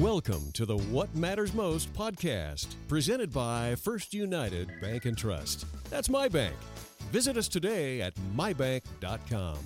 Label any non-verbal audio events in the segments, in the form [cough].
Welcome to the What Matters Most podcast, presented by First United Bank and Trust. That's my bank. Visit us today at mybank.com.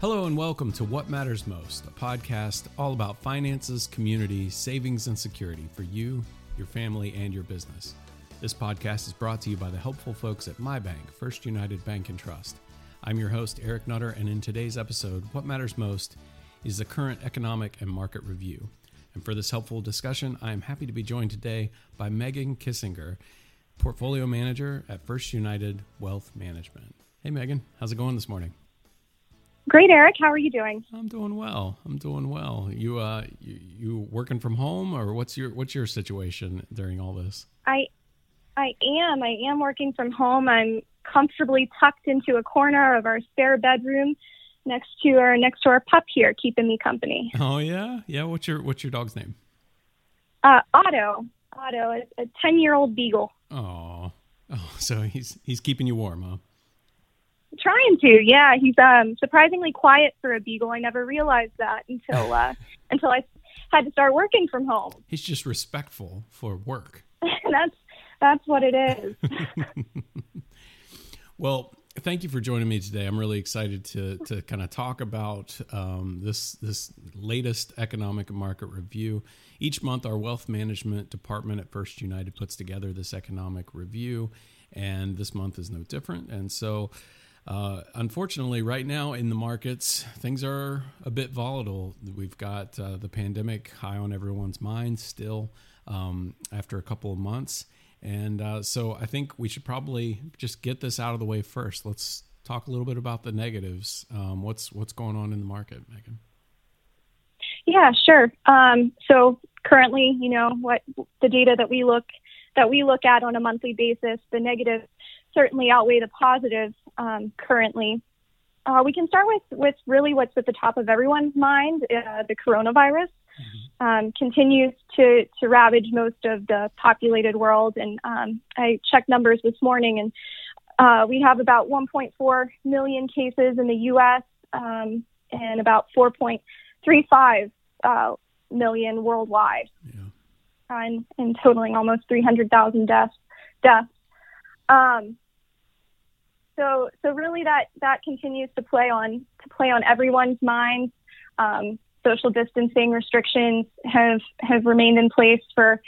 Hello and welcome to What Matters Most, a podcast all about finances, community, savings, and security for you, your family, and your business. This podcast is brought to you by the helpful folks at my bank, First United Bank and Trust. I'm your host, Eric Nutter, and in today's episode, What Matters Most is the current economic and market review. And for this helpful discussion, I am happy to be joined today by Megan Kinsinger, Portfolio Manager at First United Wealth Management. Hey, Megan, how's it going this morning? Great, Eric. How are you doing? I'm doing well. I'm doing well. You uh, you, you working from home, or what's your what's your situation during all this? I I am. I am working from home. I'm comfortably tucked into a corner of our spare bedroom next to our next to our pup here, keeping me company. Oh yeah, yeah. What's your what's your dog's name? Uh, Otto. Otto, a ten year old beagle. Oh, oh. [laughs] So he's he's keeping you warm, huh? Trying to, yeah. He's um surprisingly quiet for a beagle. I never realized that until uh, [laughs] until I had to start working from home. He's just respectful for work. [laughs] that's that's what it is. well, thank you for joining me today. I'm really excited to to kind of talk about um, this this latest economic market review. Each month, our wealth management department at First United puts together this economic review, and this month is no different. And so, uh, unfortunately, right now in the markets, things are a bit volatile. We've got uh, the pandemic high on everyone's mind still um, after a couple of months. And uh, so I think we should probably just get this out of the way first. Let's talk a little bit about the negatives. Um, what's what's going on in the market, Megan? Yeah, sure. Um, so currently, you know, what the data that we look that we look at on a monthly basis, the negatives certainly outweigh the positives um, currently. Uh, we can start with with really what's at the top of everyone's mind: uh, the coronavirus. Mm-hmm. Um, continues to, to ravage most of the populated world. And um, I checked numbers this morning, and uh, we have about 1.4 million cases in the U.S. Um, and about 4.35 uh, million worldwide, yeah. and, and totaling almost 300,000 deaths. Deaths. Um, so so really that that continues to play on to play on everyone's minds. Um, social distancing restrictions have have remained in place for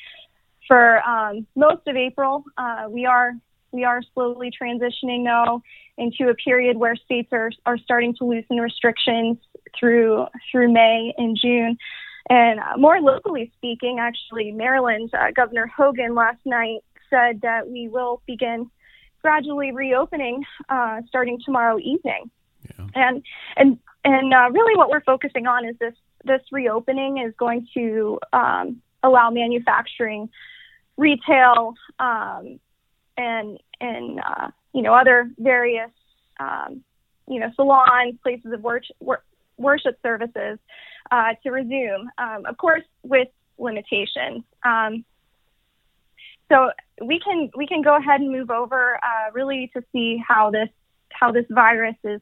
for um, most of April. Uh, we are we are slowly transitioning though into a period where states are are starting to loosen restrictions through through May and June. And uh, more locally speaking, actually, Maryland uh, Governor Hogan last night said that we will begin gradually reopening uh, starting tomorrow evening. Yeah. And and and uh, really, what we're focusing on is this this reopening is going to um, allow manufacturing, retail, um, and and uh, you know other various um, you know salons, places of worship, worship services uh, to resume. Um, of course, with limitations. Um, so we can we can go ahead and move over uh, really to see how this how this virus is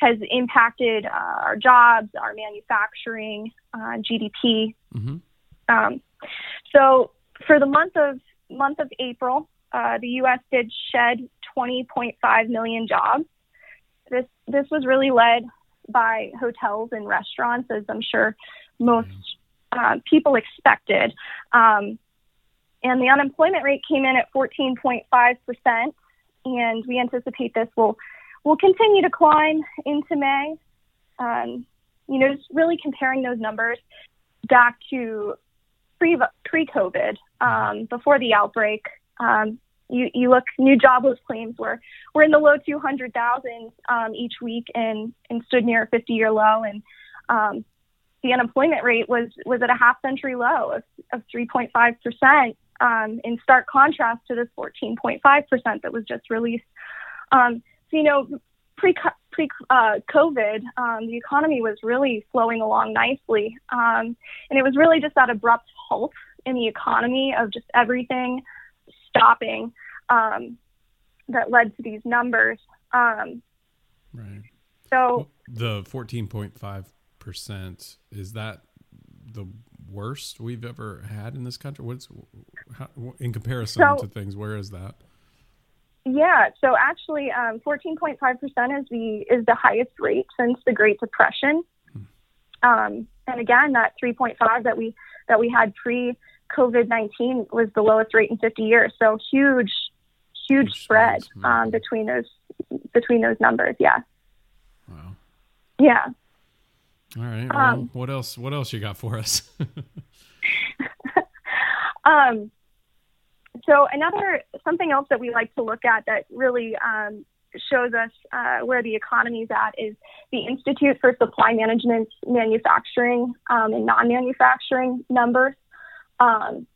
has impacted uh, our jobs, our manufacturing, uh, GDP. Mm-hmm. Um, so for the month of month of April, uh, the U.S. did shed 20.5 million jobs. This this was really led by hotels and restaurants, as I'm sure most uh, people expected. Um, and the unemployment rate came in at 14.5 percent, and we anticipate this will will continue to climb into May. Um, you know, just really comparing those numbers back to pre pre COVID, um, before the outbreak. Um, you, you look new jobless claims were were in the low 200,000 um, each week and and stood near a 50 year low and um, the unemployment rate was was at a half century low of, of 3.5 percent um, in stark contrast to this 14.5 percent that was just released. Um, you know, pre pre uh, COVID, um, the economy was really flowing along nicely, um, and it was really just that abrupt halt in the economy of just everything stopping um, that led to these numbers. Um, right. So the fourteen point five percent is that the worst we've ever had in this country? What's how, in comparison so, to things? Where is that? Yeah, so actually, um, 14.5% is the is the highest rate since the Great Depression. Hmm. Um, and again, that 3.5 that we that we had pre COVID 19 was the lowest rate in 50 years. So huge, huge, huge spread um, between those between those numbers. Yeah. Wow. Yeah. All right. Well, um, what else? What else you got for us? [laughs] [laughs] um, so another something else that we like to look at that really um, shows us uh, where the economy is at is the Institute for Supply Management Manufacturing um, and Non-Manufacturing numbers. Um,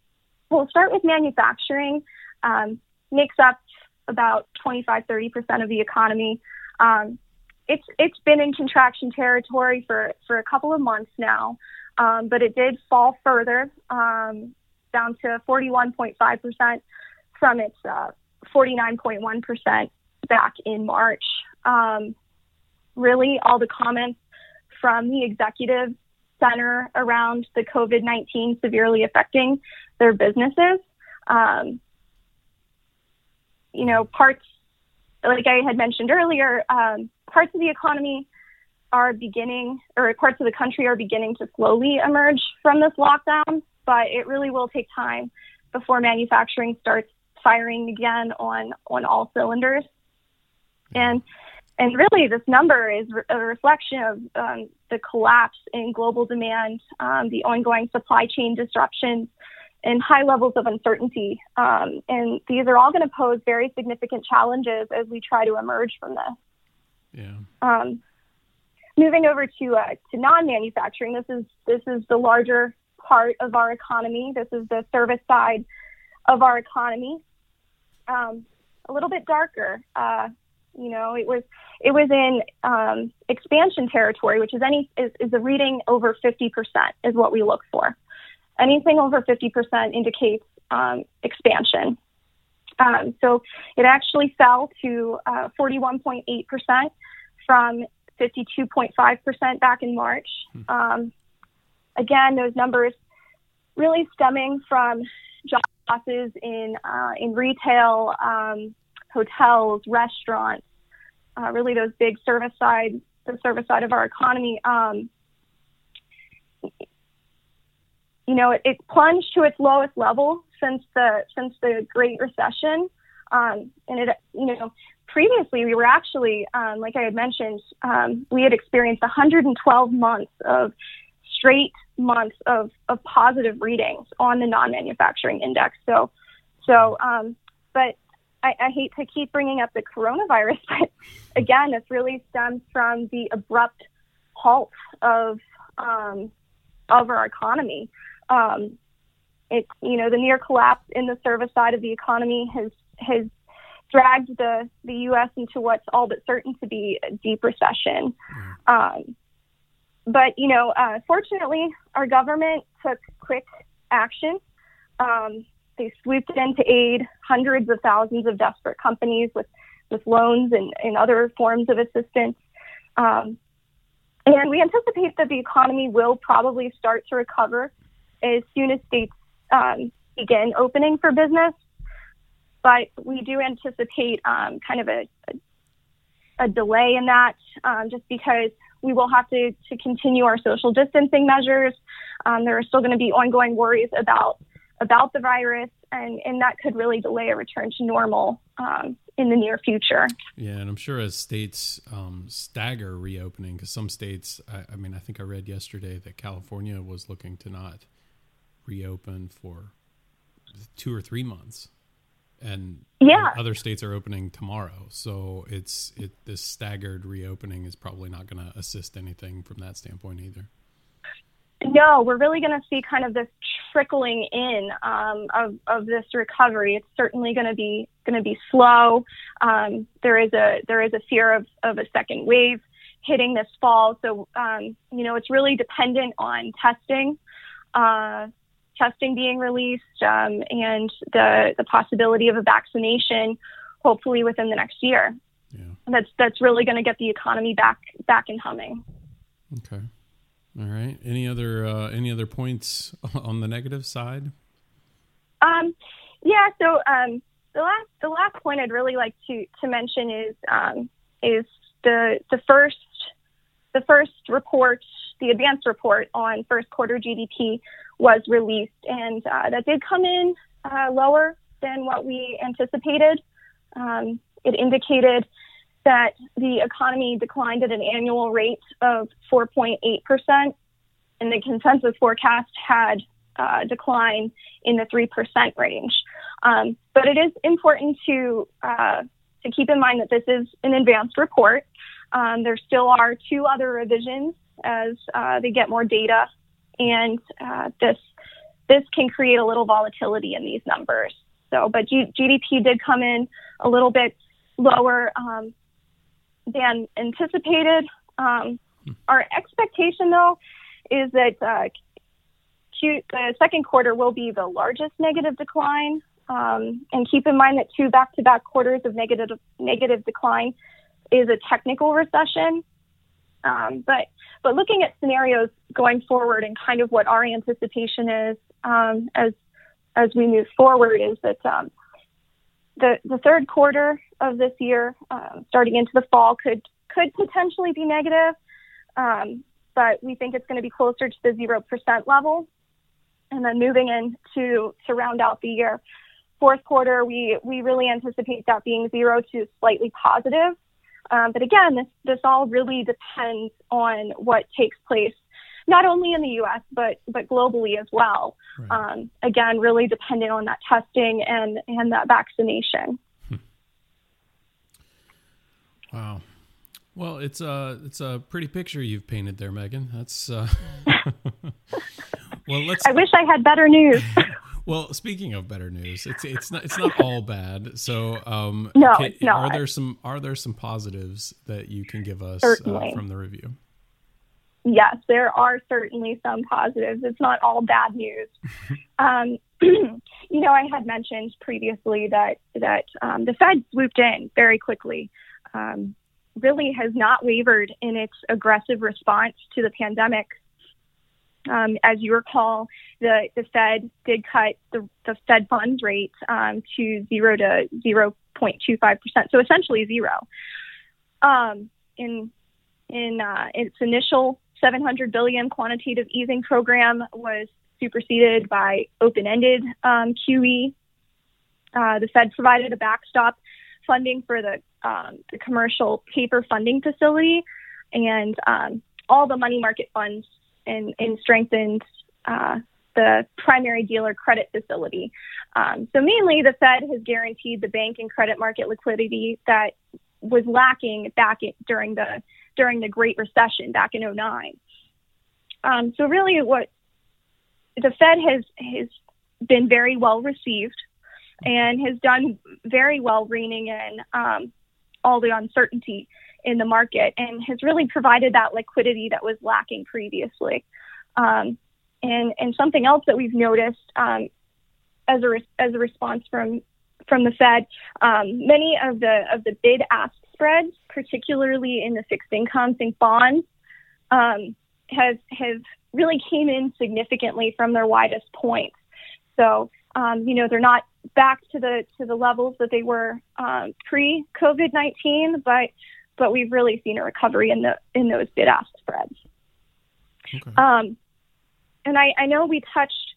we'll start with manufacturing. Um, makes up about 25, 30% of the economy. Um, it's it's been in contraction territory for for a couple of months now, um, but it did fall further down to 41.5 percent from its uh, 49.1 percent back in March. Um, really, all the comments from the executive center around the COVID 19 severely affecting their businesses. Um, you know, parts like I had mentioned earlier, um, parts of the economy are beginning, or parts of the country are beginning to slowly emerge from this lockdown, but it really will take time before manufacturing starts firing again on on all cylinders. And and really, this number is a reflection of um, the collapse in global demand, um, the ongoing supply chain disruptions, and high levels of uncertainty. Um, and these are all going to pose very significant challenges as we try to emerge from this. Yeah. Um, moving over to uh, to non-manufacturing, this is this is the larger part of our economy. This is the service side of our economy. Um, a little bit darker. Uh, you know, it was it was in um, expansion territory, which is any is, is a reading over 50% is what we look for. Anything over 50% indicates um, expansion. Um, so it actually fell to uh, 41.8% from 52.5% back in March. Hmm. Again, those numbers really stemming from job losses in uh, in retail, um, hotels, restaurants, uh, really those big service side, the service side of our economy. Um, you know, it, it, plunged to its lowest level since the since the Great Recession, um, and it you know previously we were actually um, like I had mentioned um, we had experienced 112 months of straight months of, of positive readings on the non-manufacturing index. So so um, but I, I hate to keep bringing up the coronavirus, [laughs] but again, this really stems from the abrupt halt of um, of our economy. Um, it, you know, the near collapse in the service side of the economy has has dragged the the U.S. into what's all but certain to be a deep recession. Um, but you know, uh, fortunately, our government took quick action. Um, they swooped in to aid hundreds of thousands of desperate companies with, with loans and, and other forms of assistance. Um, and we anticipate that the economy will probably start to recover as soon as states um, begin opening for business. But we do anticipate um, kind of a, a, a, delay in that um, just because we will have to, to continue our social distancing measures. Um, there are still going to be ongoing worries about about the virus, and, and that could really delay a return to normal um, in the near future. Yeah, and I'm sure as states um, stagger reopening, because some states, I, I, mean, I think I read yesterday that California was looking to not reopen for two or three months. And yeah, other states are opening tomorrow, so it's it. This staggered reopening is probably not going to assist anything from that standpoint either. No, we're really going to see kind of this trickling in um, of, of this recovery. It's certainly going to be going to be slow. Um, there is a there is a fear of, of a second wave hitting this fall. So um, you know, it's really dependent on testing, uh, testing being released, um, and the the possibility of a vaccination, hopefully within the next year. Yeah. That's that's really going to get the economy back back and humming. Okay. All right. Any other uh, any other points [laughs] on the negative side? Um, yeah. So um, the last the last point I'd really like to to mention is um, is the the first the first report, the advanced report on first quarter GDP was released, and uh, that did come in uh, lower than what we anticipated. Um, it indicated that the economy declined at an annual rate of 4.8%, and the consensus forecast had uh, decline in the 3% range. Um, but it is important to, uh, to keep in mind that this is an advanced report. Um, there still are two other revisions as uh, they get more data, and uh, this this can create a little volatility in these numbers. So, but G- GDP did come in a little bit lower um, than anticipated. Um, our expectation, though, is that uh, Q- the second quarter will be the largest negative decline. Um, and keep in mind that two back-to-back quarters of negative negative decline is a technical recession. Um, but but looking at scenarios going forward and kind of what our anticipation is um, as as we move forward is that um, the the third quarter of this year, uh, starting into the fall, could could potentially be negative, um, but we think it's going to be closer to the zero percent level. And then moving in to to round out the year, fourth quarter, we we really anticipate that being zero to slightly positive. Um, but again, this this all really depends on what takes place not only in the U.S. but but globally as well. Right. Um, again, really dependent on that testing and and that vaccination. Hmm. Wow. Well, it's a it's a pretty picture you've painted there, Megan. That's uh... [laughs] [laughs] well. Let's. I wish I had better news. [laughs] well, speaking of better news, it's it's not it's not all bad. So, um, no, can, are there some are there some positives that you can give us uh, from the review? yes, there are certainly some positives. It's not all bad news. [laughs] um, [clears throat] you know, I had mentioned previously that that um, the Fed swooped in very quickly. Um, really has not wavered in its aggressive response to the pandemic. Um, as you recall, the, the Fed did cut the, the Fed funds rate um, to zero to 0.25%, so essentially zero. Um, in in uh, its initial 700 billion quantitative easing program was superseded by open-ended um, QE. Uh, the Fed provided a backstop funding for the, um, the commercial paper funding facility and um, all the money market funds and, and strengthened uh, the primary dealer credit facility. Um, so mainly the Fed has guaranteed the bank and credit market liquidity that was lacking back in, during the during the Great Recession back in 09. Um, so really what the Fed has, has been very well received and has done very well reining in um, all the uncertainty in the market and has really provided that liquidity that was lacking previously. Um, and, and something else that we've noticed um, as a re- as a response from from the Fed, um, many of the of the bid ask spreads, particularly in the fixed income, think bonds, um, have have really came in significantly from their widest points. So um, you know they're not back to the to the levels that they were um, pre COVID nineteen, but but we've really seen a recovery in the in those bid ask spreads. Okay. Um, and I, I know we touched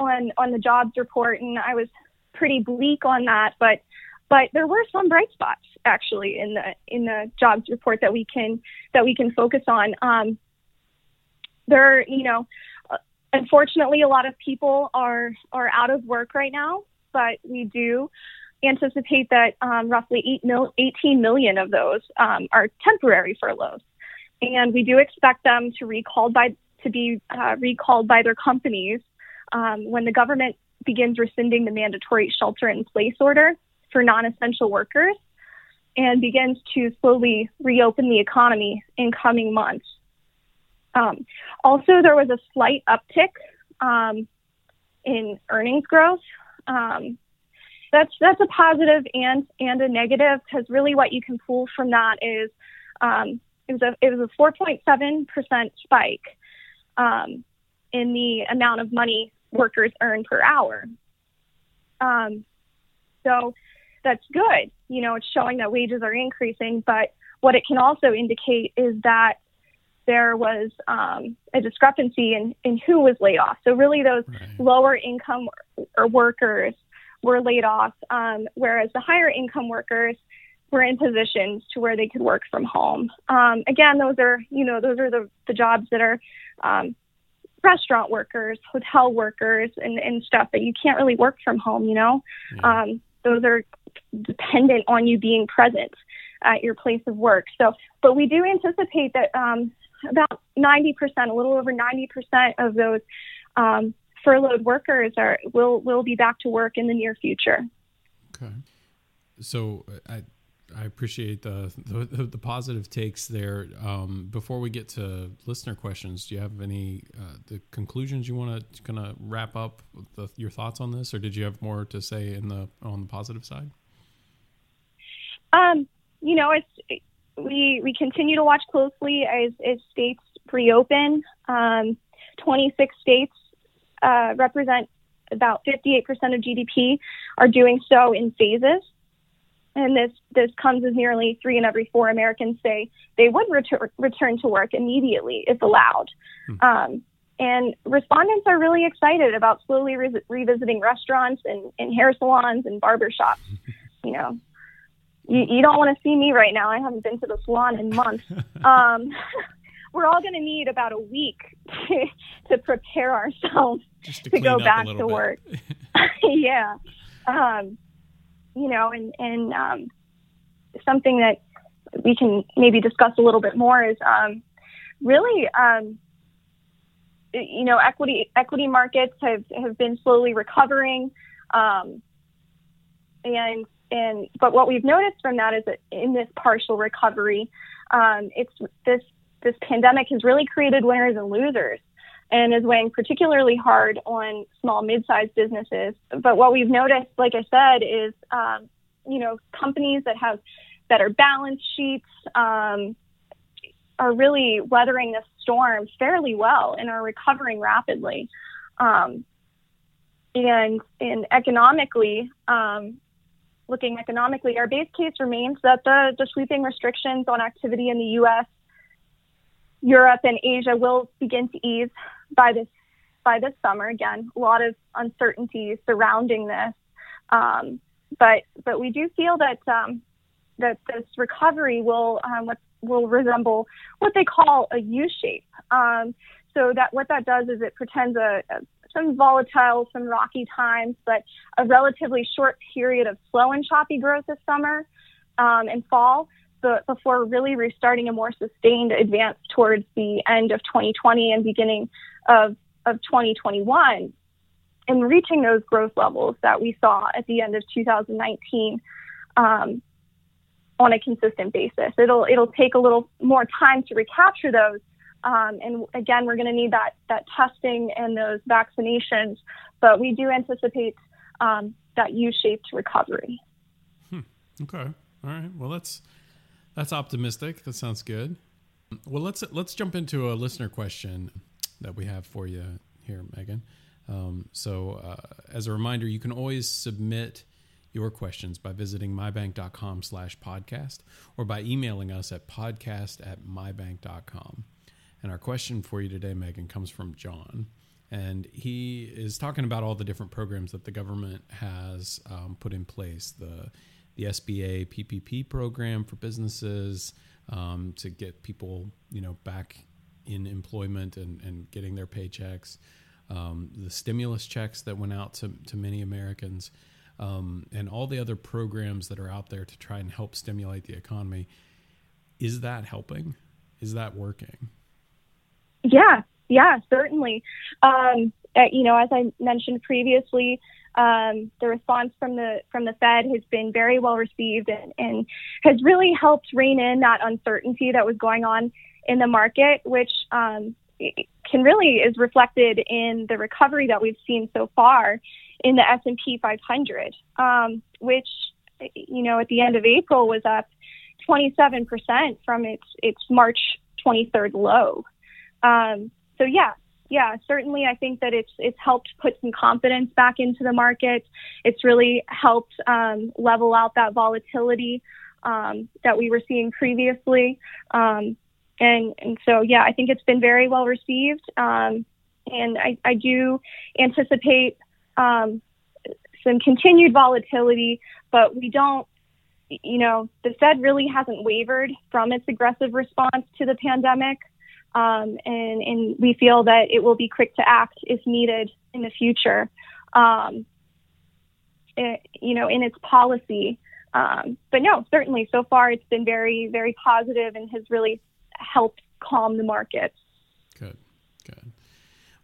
on on the jobs report, and I was pretty bleak on that, but but there were some bright spots actually in the in the jobs report that we can that we can focus on. Um, there, you know, unfortunately, a lot of people are are out of work right now, but we do anticipate that um, roughly 8 mil- 18 million of those um, are temporary furloughs, and we do expect them to recalled by to be uh, recalled by their companies um, when the government begins rescinding the mandatory shelter in place order for non-essential workers and begins to slowly reopen the economy in coming months. Um, also, there was a slight uptick um, in earnings growth. Um, that's that's a positive and and a negative because really what you can pull from that is um, it was a it was a 4.7 percent spike, um, in the amount of money workers earn per hour. Um, so that's good. You know, it's showing that wages are increasing, but what it can also indicate is that there was um, a discrepancy in, in who was laid off. So really, those right. lower income or workers were laid off, um, whereas the higher income workers were in positions to where they could work from home. Um, again, those are you know those are the, the jobs that are um, restaurant workers, hotel workers, and, and stuff that you can't really work from home. You know, um, those are dependent on you being present at your place of work. So, but we do anticipate that um, about 90%, a little over 90% of those um, furloughed workers are will will be back to work in the near future. Okay, so I I appreciate the the, the positive takes there. Um, before we get to listener questions, do you have any uh, the conclusions you want to kind of wrap up the, your thoughts on this, or did you have more to say in the on the positive side? Um, you know, it's we we continue to watch closely as, as states reopen. Um, 26 states uh, represent about 58% of GDP are doing so in phases. And this, this comes as nearly three in every four Americans say they would retur- return to work immediately if allowed. Hmm. Um, and respondents are really excited about slowly re- revisiting restaurants and, and hair salons and barbershops. [laughs] you know, you, you don't want to see me right now. I haven't been to the salon in months. [laughs] um, [laughs] we're all going to need about a week to, to prepare ourselves to, to go back to work. yeah. Um, you know, and, and um, something that we can maybe discuss a little bit more is um, really, um, you know, equity equity markets have, have been slowly recovering, um, and and but what we've noticed from that is that in this partial recovery, um, it's this this pandemic has really created winners and losers and is weighing particularly hard on small, mid-sized businesses. But what we've noticed, like I said, is um, you know companies that have better balance sheets um, are really weathering this storm fairly well and are recovering rapidly. Um, and and economically, um, looking economically, our base case remains that the, the sweeping restrictions on activity in the U.S Europe and Asia will begin to ease by this by this summer. Again, a lot of uncertainty surrounding this, um, but but we do feel that um, that this recovery will um, what will resemble what they call a U shape. Um, so that what that does is it pretends a, a some volatile, some rocky times, but a relatively short period of slow and choppy growth this summer um, and fall the, before really restarting a more sustained advance towards the end of 2020 and beginning of, of 2021 and reaching those growth levels that we saw at the end of 2019 um, on a consistent basis. It'll it'll take a little more time to recapture those, um, and again, we're going to need that that testing and those vaccinations. But we do anticipate um, that U-shaped recovery. Hmm. Okay. All right. Well, that's that's optimistic. That sounds good. Well, let's let's jump into a listener question that we have for you here, Megan. Um, so, uh, as a reminder, you can always submit your questions by visiting mybank.com slash podcast or by emailing us at podcast at mybank.com. And our question for you today, Megan, comes from John. And he is talking about all the different programs that the government has um, put in place the the SBA PPP program for businesses um, to get people, you know, back in employment and, and getting their paychecks. Um, the stimulus checks that went out to, to many Americans, um, and all the other programs that are out there to try and help stimulate the economy. Is that helping? Is that working? Yeah, yeah, certainly. Um, uh, you know, as I mentioned previously, um, the response from the from the Fed has been very well received and, and has really helped rein in that uncertainty that was going on in the market, which um, can really is reflected in the recovery that we've seen so far in the S&P 500, um, which you know at the end of April was up 27% from its its March 23rd low. Um, so yeah, yeah, certainly I think that it's it's helped put some confidence back into the market. It's really helped um, level out that volatility um, that we were seeing previously. Um, and and so yeah, I think it's been very well received. Um, and I, I do anticipate um, some continued volatility, but we don't you know, the Fed really hasn't wavered from its aggressive response to the pandemic. Um, and, and we feel that it will be quick to act if needed in the future, um, it, you know, in its policy. Um, but no, certainly so far it's been very, very positive and has really helped calm the market. Good, good.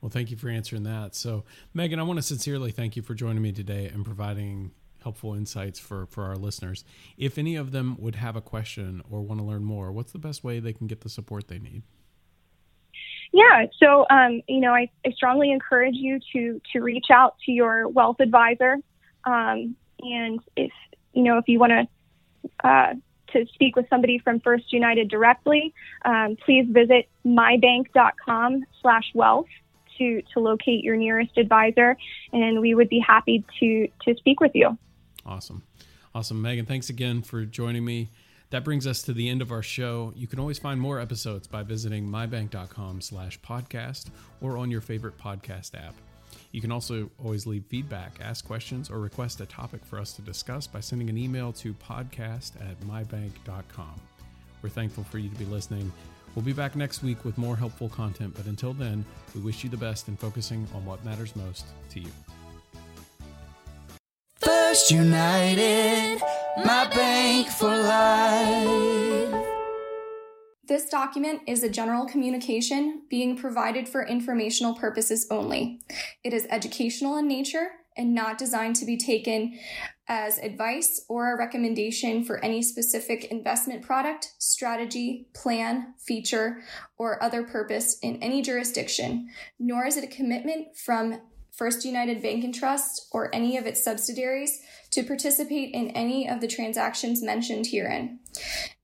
Well, thank you for answering that. So, Megan, I want to sincerely thank you for joining me today and providing helpful insights for, for our listeners. If any of them would have a question or want to learn more, what's the best way they can get the support they need? Yeah, so um, you know, I, I, strongly encourage you to to reach out to your wealth advisor, um, and if you know if you want to uh, to speak with somebody from First United directly, um, please visit mybank.com slash wealth to to locate your nearest advisor, and we would be happy to to speak with you. Awesome. Awesome. Megan, thanks again for joining me. That brings us to the end of our show. You can always find more episodes by visiting mybank.com slash podcast or on your favorite podcast app. You can also always leave feedback, ask questions, or request a topic for us to discuss by sending an email to podcast at mybank.com. We're thankful for you to be listening. We'll be back next week with more helpful content, but until then, we wish you the best in focusing on what matters most to you. First United, my bank for life. This document is a general communication being provided for informational purposes only. It is educational in nature and not designed to be taken as advice or a recommendation for any specific investment product, strategy, plan, feature, or other purpose in any jurisdiction, nor is it a commitment from First United Bank and Trust, or any of its subsidiaries to participate in any of the transactions mentioned herein.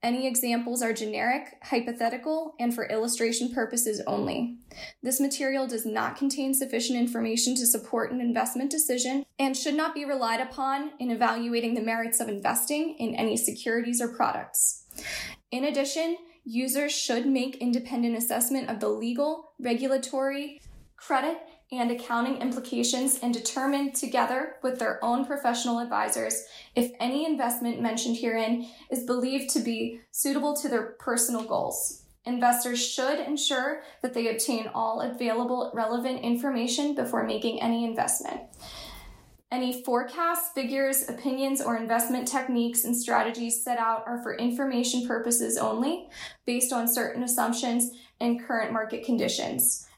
Any examples are generic, hypothetical, and for illustration purposes only. This material does not contain sufficient information to support an investment decision and should not be relied upon in evaluating the merits of investing in any securities or products. In addition, users should make independent assessment of the legal, regulatory, credit, and accounting implications and determine together with their own professional advisors if any investment mentioned herein is believed to be suitable to their personal goals. Investors should ensure that they obtain all available relevant information before making any investment. Any forecasts, figures, opinions, or investment techniques and strategies set out are for information purposes only, based on certain assumptions and current market conditions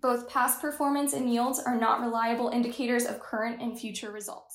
Both past performance and yields are not reliable indicators of current and future results.